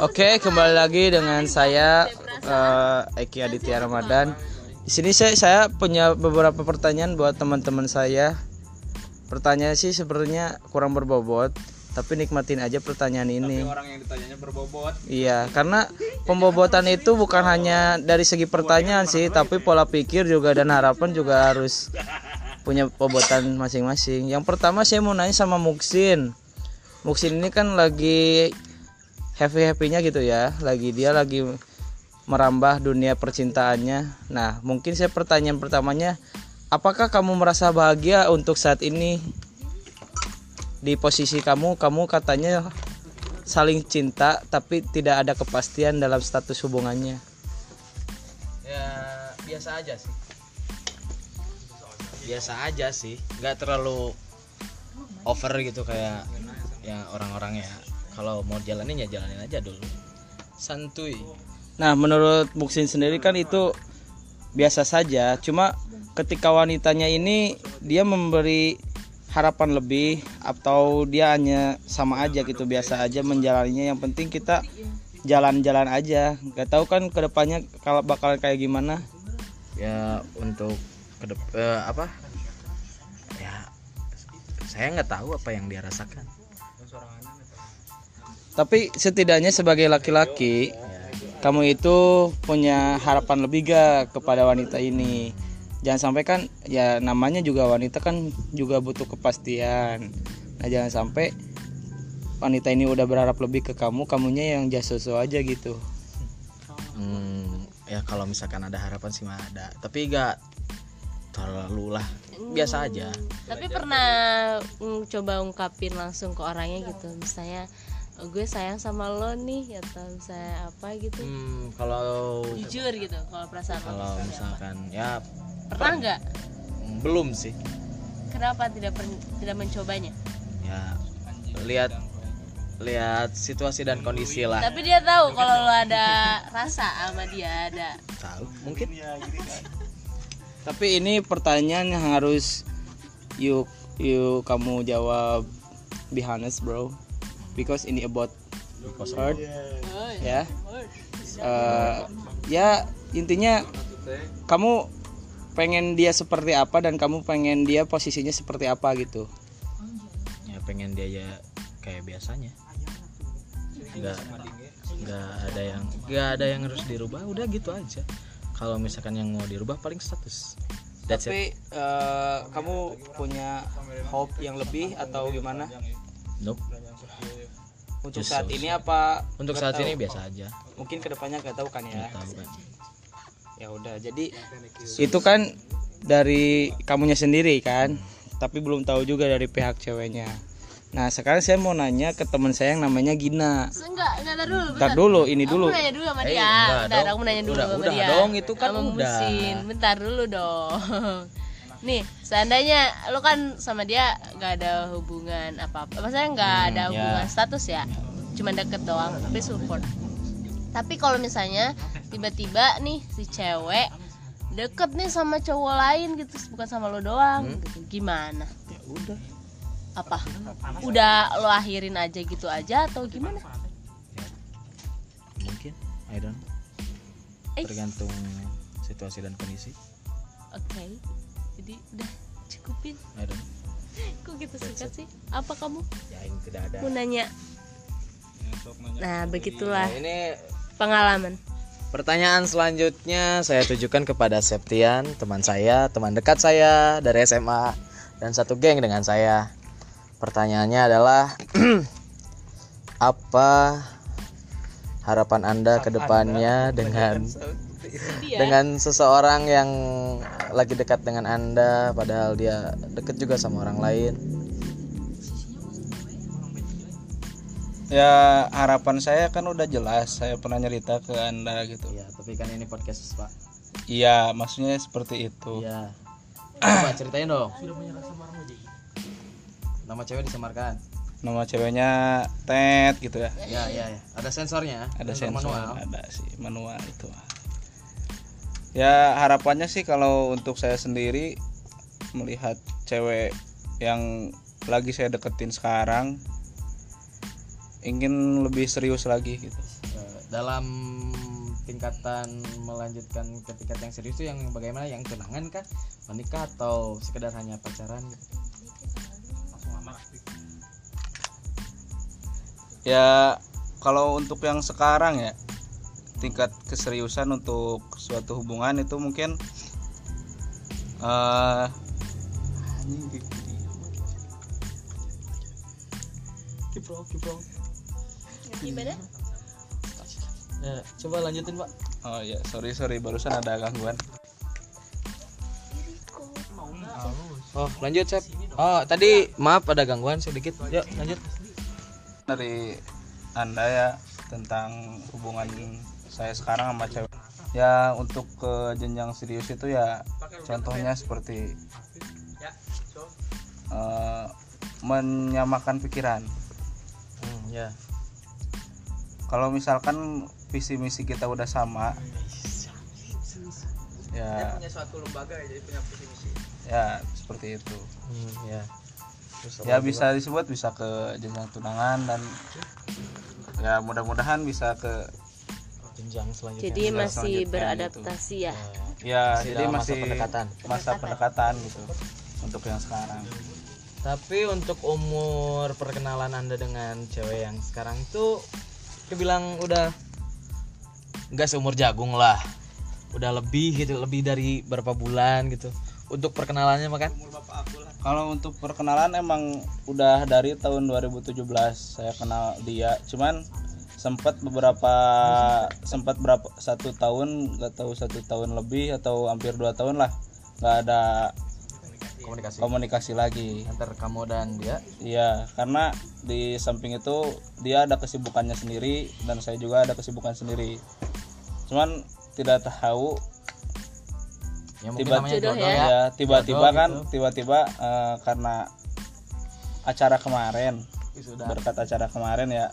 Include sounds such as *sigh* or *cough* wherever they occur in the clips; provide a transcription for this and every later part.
Oke, kembali lagi dengan saya eh, Eki Aditya Ramadan. Di sini saya saya punya beberapa pertanyaan buat teman-teman saya. Pertanyaan sih sebenarnya kurang berbobot, tapi nikmatin aja pertanyaan ini. orang yang ditanyanya berbobot Iya, karena pembobotan itu bukan hanya dari segi pertanyaan sih, tapi pola pikir juga dan harapan juga harus punya bobotan masing-masing. Yang pertama saya mau nanya sama Muksin. Muksin ini kan lagi happy-happynya gitu ya, lagi dia lagi merambah dunia percintaannya. Nah, mungkin saya pertanyaan pertamanya, apakah kamu merasa bahagia untuk saat ini di posisi kamu? Kamu katanya saling cinta tapi tidak ada kepastian dalam status hubungannya. ya biasa aja sih biasa aja sih nggak terlalu over gitu kayak ya orang-orang ya kalau mau jalanin ya jalanin aja dulu santuy Nah, menurut Muksin sendiri kan itu biasa saja. Cuma ketika wanitanya ini dia memberi harapan lebih atau dia hanya sama aja gitu biasa aja menjalaninya. Yang penting kita jalan-jalan aja. Gak tahu kan ke depannya kalau bakal kayak gimana. ya untuk kedep eh, apa ya saya nggak tahu apa yang dia rasakan Tapi setidaknya sebagai laki-laki kamu itu punya harapan lebih gak kepada wanita ini? Jangan sampai kan ya namanya juga wanita kan juga butuh kepastian. Nah jangan sampai wanita ini udah berharap lebih ke kamu kamunya yang jasusu aja gitu. Hmm, ya kalau misalkan ada harapan sih mah ada. Tapi nggak terlalu lah. Biasa aja. Tapi pernah mm, coba ungkapin langsung ke orangnya gitu, misalnya "Oh, gue sayang sama lo nih atau misalnya apa gitu. Hmm, kalau Jujur gitu kalau perasaan lo. kalau misalkan ya Pernah nggak? mm, belum sih Kenapa tidak per- tidak mencobanya? ya lihat lihat situasi dan kondisi lah Tapi dia tahu kalau lo ada rasa sama dia ada. tahu mungkin *laughs* tapi ini pertanyaan yang harus yuk yuk kamu jawab be honest bro because ini about hurt ya. Eh, ya intinya kamu pengen dia seperti apa dan kamu pengen dia posisinya seperti apa gitu. Ya pengen dia ya kayak biasanya. Nggak nggak ada yang nggak ada yang harus dirubah udah gitu aja. Kalau misalkan yang mau dirubah paling status. That's it. tapi eh, kamu punya hope yang lebih atau gimana? Nope untuk Just saat so- ini apa untuk saat tahu? ini biasa aja mungkin ke depannya gak tahu kan ya tahu kan ya udah jadi itu kan dari kamunya sendiri kan tapi belum tahu juga dari pihak ceweknya nah sekarang saya mau nanya ke teman saya yang namanya Gina Enggak, enggak dulu. Ntar dulu ini Aku dulu nanya dulu sama Eh, dia. enggak Bentar, dong. aku nanya dulu Udah, sama udah dia. dong, itu kan Sama udah. Musin. Bentar dulu dong. *laughs* Nih, seandainya lo kan sama dia gak ada hubungan apa-apa. Maksudnya nggak Hmm, ada ya. hubungan status ya. Cuma deket doang, tapi support. Tapi kalau misalnya tiba-tiba nih si cewek deket nih sama cowok lain gitu, bukan sama lo doang, Hmm. gitu. Gimana? ya udah Apa? Udah lo akhirin aja gitu aja atau gimana? mungkin I don't know. Tergantung situasi dan kondisi Oke, jadi udah cukupin. *laughs* Kok gitu suka sih? Apa kamu ya ini tidak ada mau nanya? Nah, begitulah Nah, ini pengalaman. Pertanyaan selanjutnya saya tujukan kepada Septian, teman saya, teman dekat saya dari SMA dan satu geng dengan saya. Pertanyaannya adalah *clears throat* apa harapan Anda ke depannya dengan dengan seseorang yang lagi dekat dengan Anda padahal dia dekat juga sama orang lain. Ya harapan saya kan udah jelas saya pernah nyerita ke anda gitu. Ya, tapi kan ini podcast, Pak. Iya maksudnya seperti itu. Iya. *clears throat* Coba ceritain dong. Nama cewek disamarkan. Nama ceweknya Ted gitu ya. Ya, ya, ya. Ada sensornya. Ada sensor sensor, manual. ada sih manual itu. Ya harapannya sih kalau untuk saya sendiri melihat cewek yang lagi saya deketin sekarang ingin lebih serius lagi gitu. dalam tingkatan melanjutkan ke tingkat yang serius itu yang bagaimana? Yang tunangan kah? Menikah atau sekedar hanya pacaran gitu? Ya kalau untuk yang sekarang ya tingkat keseriusan untuk suatu hubungan itu mungkin eh gimana ya, coba lanjutin pak. Oh ya sorry sorry barusan ada gangguan. Oh lanjut Sep oh tadi maaf ada gangguan sedikit. Yuk lanjut. Dari anda ya tentang hubungan saya sekarang sama cewek. Ya untuk ke jenjang serius itu ya contohnya seperti eh, menyamakan pikiran. Hmm, ya. Kalau misalkan visi misi kita udah sama ya. Suatu lembaga jadi punya visi misi ya seperti itu. Hmm, ya. Terus ya bisa disebut bisa ke jenjang tunangan dan ya mudah-mudahan bisa ke? Jenjang selanjutnya jadi Jenjang masih selanjutnya gitu. beradaptasi ya ya Masih jadi dalam masa masih pendekatan. masa pendekatan gitu untuk yang sekarang Tapi untuk umur perkenalan Anda dengan cewek yang sekarang itu kebilang udah nggak seumur jagung lah. Udah lebih gitu, lebih dari berapa bulan gitu. Untuk perkenalannya makan? Kalau untuk perkenalan emang udah dari tahun 2017 saya kenal dia. Cuman sempat beberapa sempat berapa satu tahun nggak tahu satu tahun lebih atau hampir dua tahun lah nggak ada Komunikasi. komunikasi lagi. Antar kamu dan dia. Iya karena di samping itu dia ada kesibukannya sendiri dan saya juga ada kesibukan sendiri. Cuman tidak tahu Ya mungkin tiba namanya Jodoh jodoh ya. ya. ya tiba-tiba Jodoh kan gitu. tiba-tiba eh, karena acara kemarin Sudah. berkat acara kemarin ya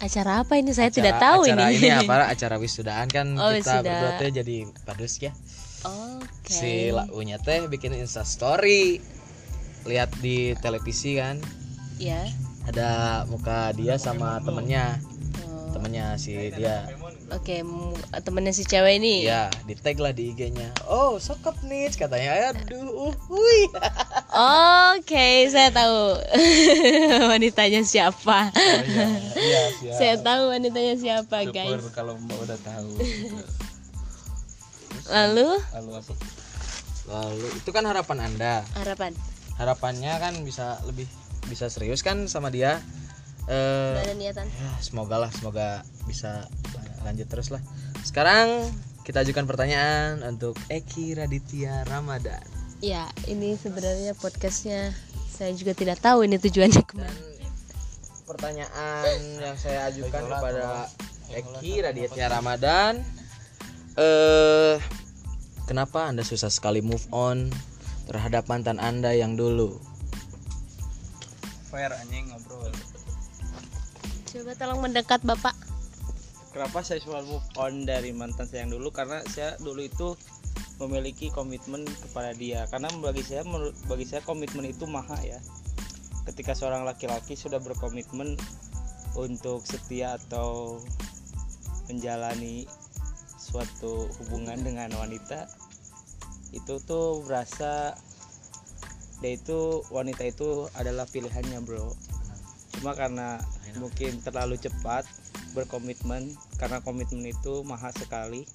acara apa ini? Saya Acara- tidak tahu acara ini, ini apa? *laughs* Acara wisudaan kan Oh, kita wisuda. berdua tuh jadi padus ya. oke. Si Launya teh bikin Insta story. Lihat di televisi kan. Ya. Ada muka dia sama temennya. Oh, temennya si dia. Oke mu- temennya si cewek ini. Ya di tag lah di IG-nya oh sokap nih katanya. Aduh uh, *laughs* oke saya tahu. *laughs* Wanitanya siapa? Iya siap saya tahu wanitanya siapa syukur guys. kalau mbak udah tahu lalu? Lalu apa? Lalu itu kan harapan anda. Harapan. Harapannya kan bisa lebih bisa serius kan sama dia? Eh udah ada niatan. ya semoga lah semoga bisa lanjut terus lah. Sekarang kita ajukan pertanyaan untuk Eki Raditya Ramadan ya ini sebenarnya podcastnya saya juga tidak tahu ini tujuannya ke mana. Pertanyaan yang saya ajukan kepada Eki Raditya Ramadan. Eh kenapa anda susah sekali move on terhadap mantan anda yang dulu? Fair anjing ngobrol. Coba tolong mendekat bapak. Kenapa saya selalu move on dari mantan saya yang dulu? Karena saya dulu itu memiliki komitmen kepada dia. Karena bagi saya menurut bagi saya komitmen itu maha ya. Ketika seorang laki-laki sudah berkomitmen untuk setia atau menjalani suatu hubungan dengan wanita itu tuh berasa dia itu wanita itu adalah pilihannya bro. Cuma karena mungkin terlalu cepat berkomitmen karena komitmen itu mahal sekali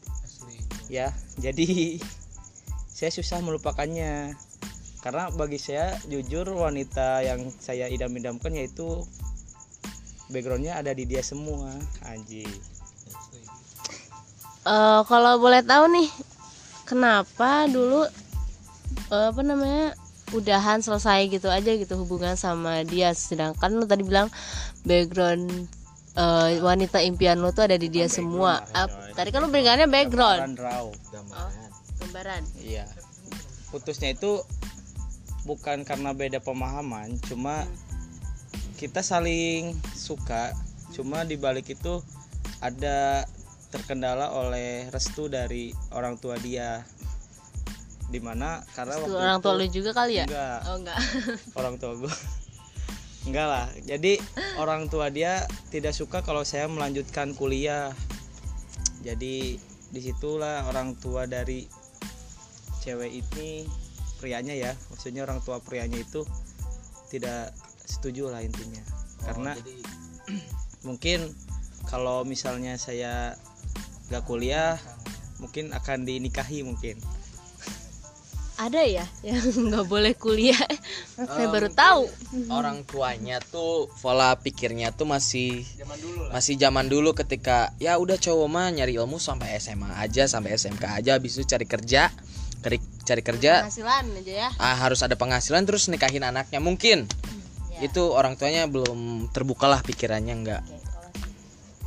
ya jadi *laughs* saya susah melupakannya. Karena bagi saya jujur wanita yang saya idam-idamkan yaitu backgroundnya ada di dia semua. Anjing Eh, kalau boleh tahu nih kenapa dulu eh, apa namanya udahan selesai gitu aja gitu hubungan sama dia? Sedangkan lu tadi bilang background eh, wanita impian lu tuh ada di dia semua. Tadi kan lu berikannya background. Gambaran oh, gambaran. Iya. Putusnya itu bukan karena beda pemahaman cuma kita saling suka cuma di balik itu ada terkendala oleh restu dari orang tua dia. Di mana karena waktu orang tua lu juga kali ya? Enggak. Oh enggak. *laughs* Orang tua gue enggak lah. Jadi orang tua dia tidak suka kalau saya melanjutkan kuliah. Jadi di situlah orang tua dari cewek ini prianya ya. Maksudnya orang tua prianya itu tidak setuju lah intinya. Karena *clears throat* mungkin kalau misalnya saya gak kuliah mungkin akan dinikahi mungkin ada ya yang *laughs* nggak boleh kuliah. Saya Eh, baru tahu. Orang tuanya tuh pola pikirnya tuh masih masih zaman dulu ketika ya udah cowok mah nyari ilmu sampai SMA aja sampai SMK aja habis itu cari kerja cari cari kerja. Penghasilan aja ya. Ah, harus ada penghasilan terus nikahin anaknya mungkin. Ya. itu orang tuanya belum terbukalah pikirannya enggak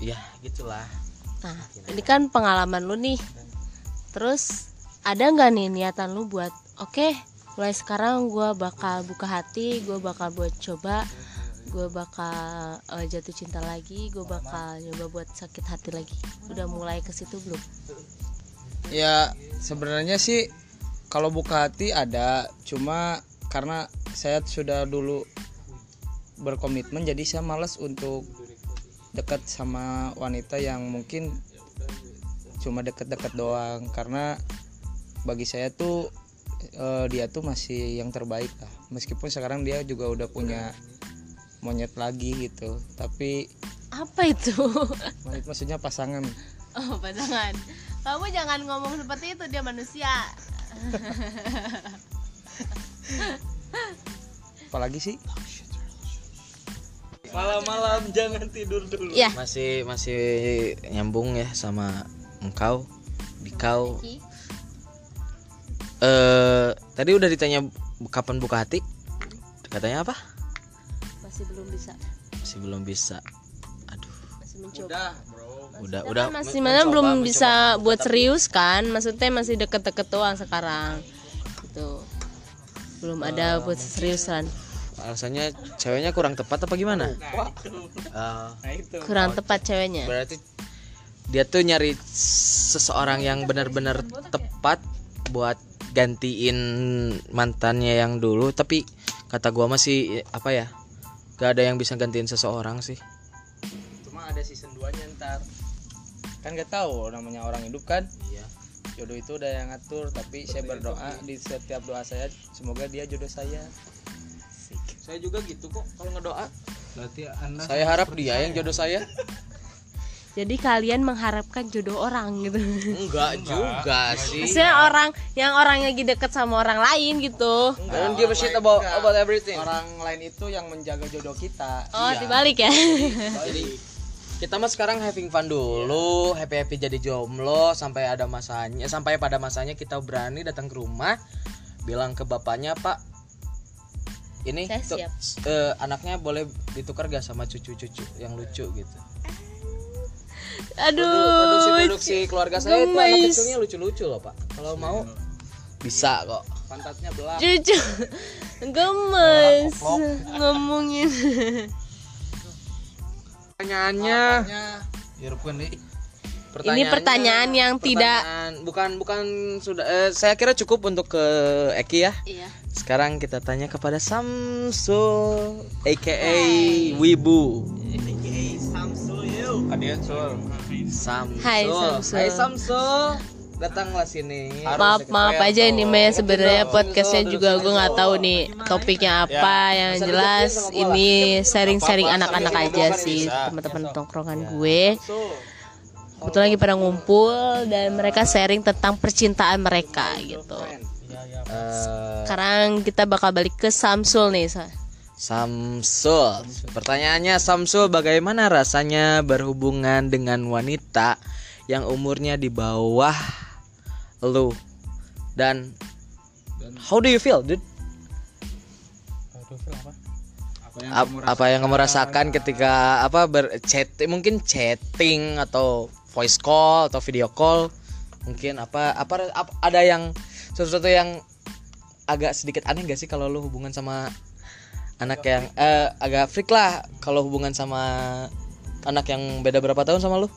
ya gitulah. Nah ini kan pengalaman lu nih. Terus ada nggak nih niatan lu buat oke mulai sekarang gue bakal buka hati gue bakal buat coba gue bakal eh, jatuh cinta lagi gue bakal nyoba buat sakit hati lagi. Udah mulai ke situ belum? Ya sebenarnya sih kalau buka hati ada cuma karena saya sudah dulu berkomitmen jadi saya malas untuk dekat sama wanita yang mungkin cuma deket-deket doang. Karena bagi saya tuh eh, dia tuh masih yang terbaik lah. Meskipun sekarang dia juga udah punya monyet lagi gitu. Tapi apa itu? *laughs* monyet maksudnya pasangan. Oh pasangan. Kamu jangan ngomong seperti itu dia manusia. *laughs* Apalagi sih? Malam-malam jangan tidur dulu. ya. Masih masih nyambung ya sama engkau dikau eh tadi udah ditanya kapan buka hati? Katanya apa? Masih belum bisa. Masih belum bisa. Aduh. Masih mencoba. Udah Kita udah kan masih mana mencoba, belum mencoba. bisa buat serius kan? Maksudnya masih deket-deket doang sekarang. Gitu. Belum ada buat seriusan. alasannya ceweknya kurang tepat apa gimana? Ah, Nah itu. kurang tepat ceweknya. Berarti dia tuh nyari seseorang yang benar-benar tepat buat gantiin mantannya yang dulu tapi kata gua masih apa ya gak ada yang bisa gantiin seseorang sih. Cuma ada season 2 nya ntar. Kan nggak tahu namanya orang hidup kan? Iya. Jodoh itu udah yang ngatur tapi saya berdoa di setiap doa saya semoga dia jodoh saya. Saya juga gitu kok kalau ngedoa. Berarti Anda saya harap dia yang jodoh saya *laughs* jadi kalian mengharapkan jodoh orang gitu. Enggak juga sih. Maksudnya orang yang orang lagi deket sama orang lain gitu. I don't give a shit about about everything. Orang lain itu yang menjaga jodoh kita. Oh dibalik ya. *laughs* Jadi kita mah sekarang having fun dulu happy happy jadi jomblo sampai ada masanya sampai pada masanya kita berani datang ke rumah bilang ke bapaknya pak ini tuh, eh, anaknya boleh ditukar gak sama cucu-cucu yang lucu gitu aduh produksi produksi keluarga saya itu anak kecilnya lucu-lucu loh pak. Kalau mau bisa kok. Pantatnya belah cucu gemes. Ngomongin. Pertanyaannya. Irupkan nih. Ini pertanyaan yang tidak- pertanyaan- bukan bukan sudah eh, saya kira cukup untuk ke Eki ya. Iya. Sekarang kita tanya kepada Samsul aka Wibu. Adian Sul. Samsul. Hai, Samsul. Hai Samsul. Datanglah sini. maaf maaf aja ini Maya sebenarnya podcastnya juga gue nggak tahu nih topiknya apa. Yang jelas ini sharing-sharing anak-anak aja sih teman-teman tongkrongan gue. Kebetulan lagi pada ngumpul dan mereka sharing tentang percintaan mereka gitu. Eh, sekarang kita bakal balik ke Samsul nih Sa. Samsul. Pertanyaannya Samsul bagaimana rasanya berhubungan dengan wanita yang umurnya di bawah lu dan how do you feel dude? Ap- apa yang kamu rasakan ketika apa berchat mungkin chatting atau voice call atau video call mungkin apa apa, apa ada yang sesuatu yang agak sedikit aneh gak sih kalau lu hubungan sama anak yang eh, agak freak lah kalau hubungan sama anak yang beda berapa tahun sama lu?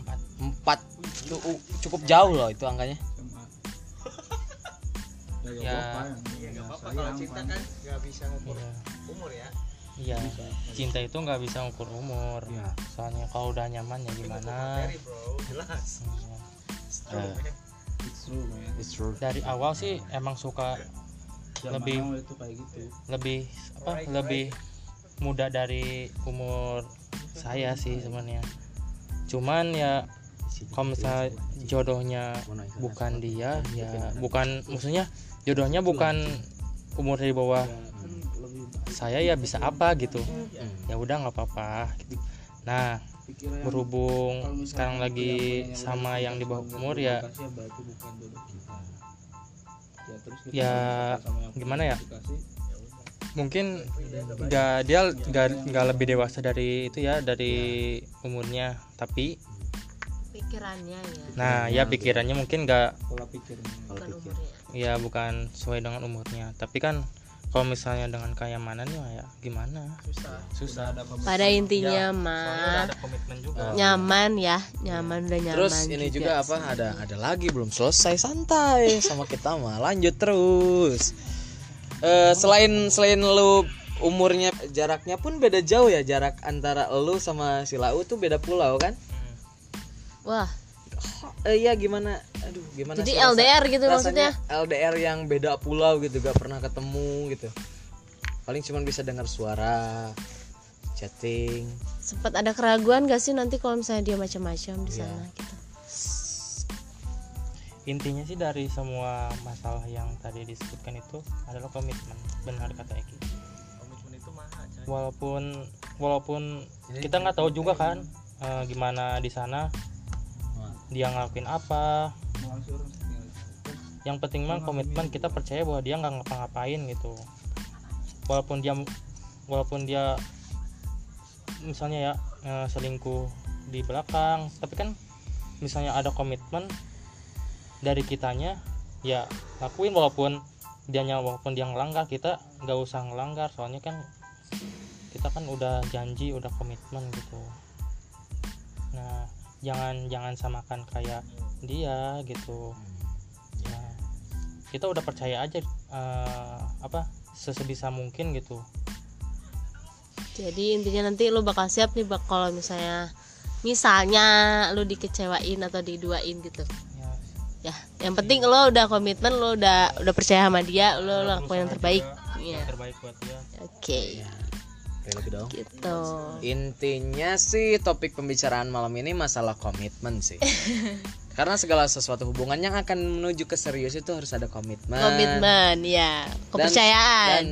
Empat. Empat. Itu, uh, cukup jauh loh itu angkanya. *laughs* Ya kalau cinta kan nggak bisa ngukur umur ya. Iya cinta itu nggak bisa ukur umur. Soalnya kalau udah nyaman ya gimana? Eh, it's true. Dari awal sih emang suka lebih itu kayak gitu. lebih apa? Lebih muda dari umur saya sih sebenarnya. Cuman ya kalau misalnya jodohnya bukan dia ya bukan maksudnya jodohnya bukan umur di bawah saya ya bisa apa gitu. Ya udah nggak apa-apa gitu. nah berhubung sekarang lagi sama yang di bawah umur ya ya gimana ya? mungkin nggak dia nggak nggak lebih dewasa dari itu ya dari umurnya tapi pikirannya ya. Nah ya pikirannya. mungkin nggak pola pikirnya. Bukan ya bukan sesuai dengan umurnya. Tapi kan kalau misalnya dengan kayamanan ya gimana? Susah. Ada pada intinya mah ada komitmen juga. nyaman ya nyaman udah nyaman Terus ini juga apa ada ada lagi belum selesai santai. Sama kita mah lanjut terus. Eh selain selain lu umurnya jaraknya pun beda jauh ya. Jarak antara lu sama si Lau tuh beda pulau kan? wah Eh iya gimana? Aduh gimana jadi sih rasa- LDR gitu maksudnya LDR yang beda pulau gitu gak pernah ketemu gitu. Paling cuman bisa dengar suara chatting. sempat ada keraguan gak sih nanti kalau misalnya dia macam-macam di sana gitu intinya sih dari semua masalah yang tadi disebutkan itu adalah komitmen benar kata Eki walaupun walaupun kita nggak tahu juga kan eh, gimana di sana dia ngelakuin apa. Yang penting mah komitmen kita percaya bahwa dia nggak ngapa-ngapain gitu. Walaupun dia walaupun dia misalnya ya eh, selingkuh di belakang tapi kan misalnya ada komitmen dari kitanya ya lakuin walaupun dianya walaupun dia ngelanggar kita nggak usah ngelanggar. Soalnya kan kita kan udah janji udah komitmen gitu. Nah jangan jangan samakan kayak dia gitu. Ya kita udah percaya aja eh, apa sesebisa mungkin gitu. Jadi intinya nanti lu bakal siap nih bak kalau misalnya misalnya lu dikecewain atau diduain gitu. Ya. Ya yang penting lo udah komitmen lo udah udah percaya sama dia lo lakuin yang terbaik. yang Iya. terbaik buat dia. Oke. Kayak lagi dong. gitu Intinya sih topik pembicaraan malam ini masalah komitmen sih. *laughs* Karena segala sesuatu hubungan yang akan menuju ke serius itu harus ada komitmen. komitmen ya Dan- kepercayaan Dan,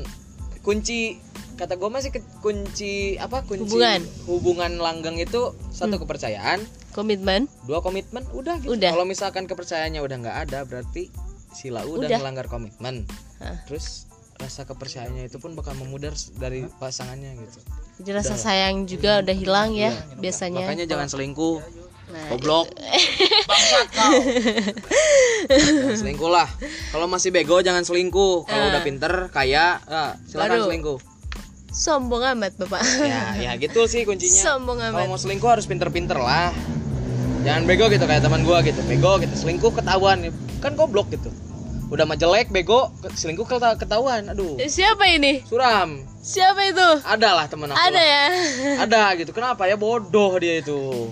kunci kata gue masih ke- kunci apa kunci Hubungan. hubungan langgeng itu satu kepercayaan, komitmen dua komitmen, udah gitu. Udah. Kalau misalkan kepercayaannya udah nggak ada, berarti sila udah, Udah. melanggar komitmen. Hah. Terus rasa kepercayaannya itu pun bakal memudar dari pasangannya gitu. jadi rasa sayang juga udah hilang ya biasanya Makanya jangan selingkuh. Nah, Goblok. Bangsat kau. Jangan selingkuh lah. Kalau masih bego jangan selingkuh. Kalau udah pinter, kaya, ah, silakan Baru. selingkuh. sombong amat bapak Ya, ya gitu sih kuncinya. sombong Kalau amat mau selingkuh harus pinter-pinter lah. Jangan bego gitu kayak teman gua gitu. Bego gitu, selingkuh ketahuan. Kan goblok gitu. Udah mah jelek, bego, selingkuh keta- ketahuan. Aduh. Siapa ini Suram. siapa itu Ada lah temen aku. ada lah. ya Ada gitu. Kenapa ya bodoh dia itu.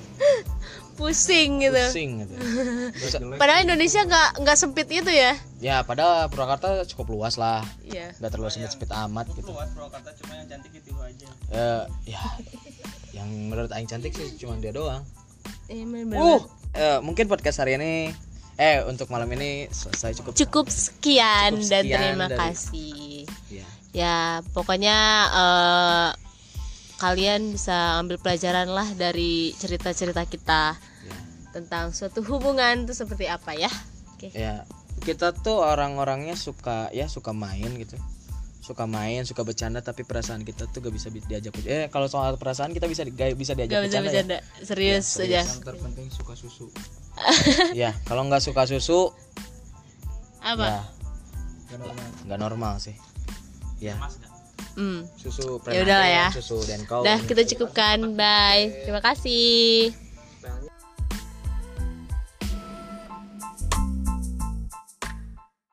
pusing gitu Pusing gitu. *laughs* Padahal Indonesia nggak nggak sempit itu ya ya padahal Purwakarta cukup luas lah. Iya. nggak terlalu sempit sempit amat gitu luas Purwakarta cuma yang cantik itu aja Eh, ya yang menurut Aing cantik sih cuma dia doang Eh, bener-bener. uh eh, mungkin podcast hari ini eh untuk malam ini selesai cukup. Cukup sekian, Cukup dan sekian terima dari- kasih. Ya ya pokoknya eh, kalian bisa ambil pelajaran lah dari cerita-cerita kita ya tentang suatu hubungan itu seperti apa ya? Oke. Ya kita tuh orang-orangnya suka ya suka main gitu. Suka main suka bercanda tapi perasaan kita tuh gak bisa bi- diajak eh kalau soal perasaan kita bisa di- gak bisa diajak gak bisa bercanda ya. bercanda. Serius. aja. Yang terpenting suka susu ya kalau nggak suka susu apa? ya. Nggak normal. Sih. Ya hmm. Susu Ya udah lah ya. susu dan kau udah kita cukupkan. Bye. Terima kasih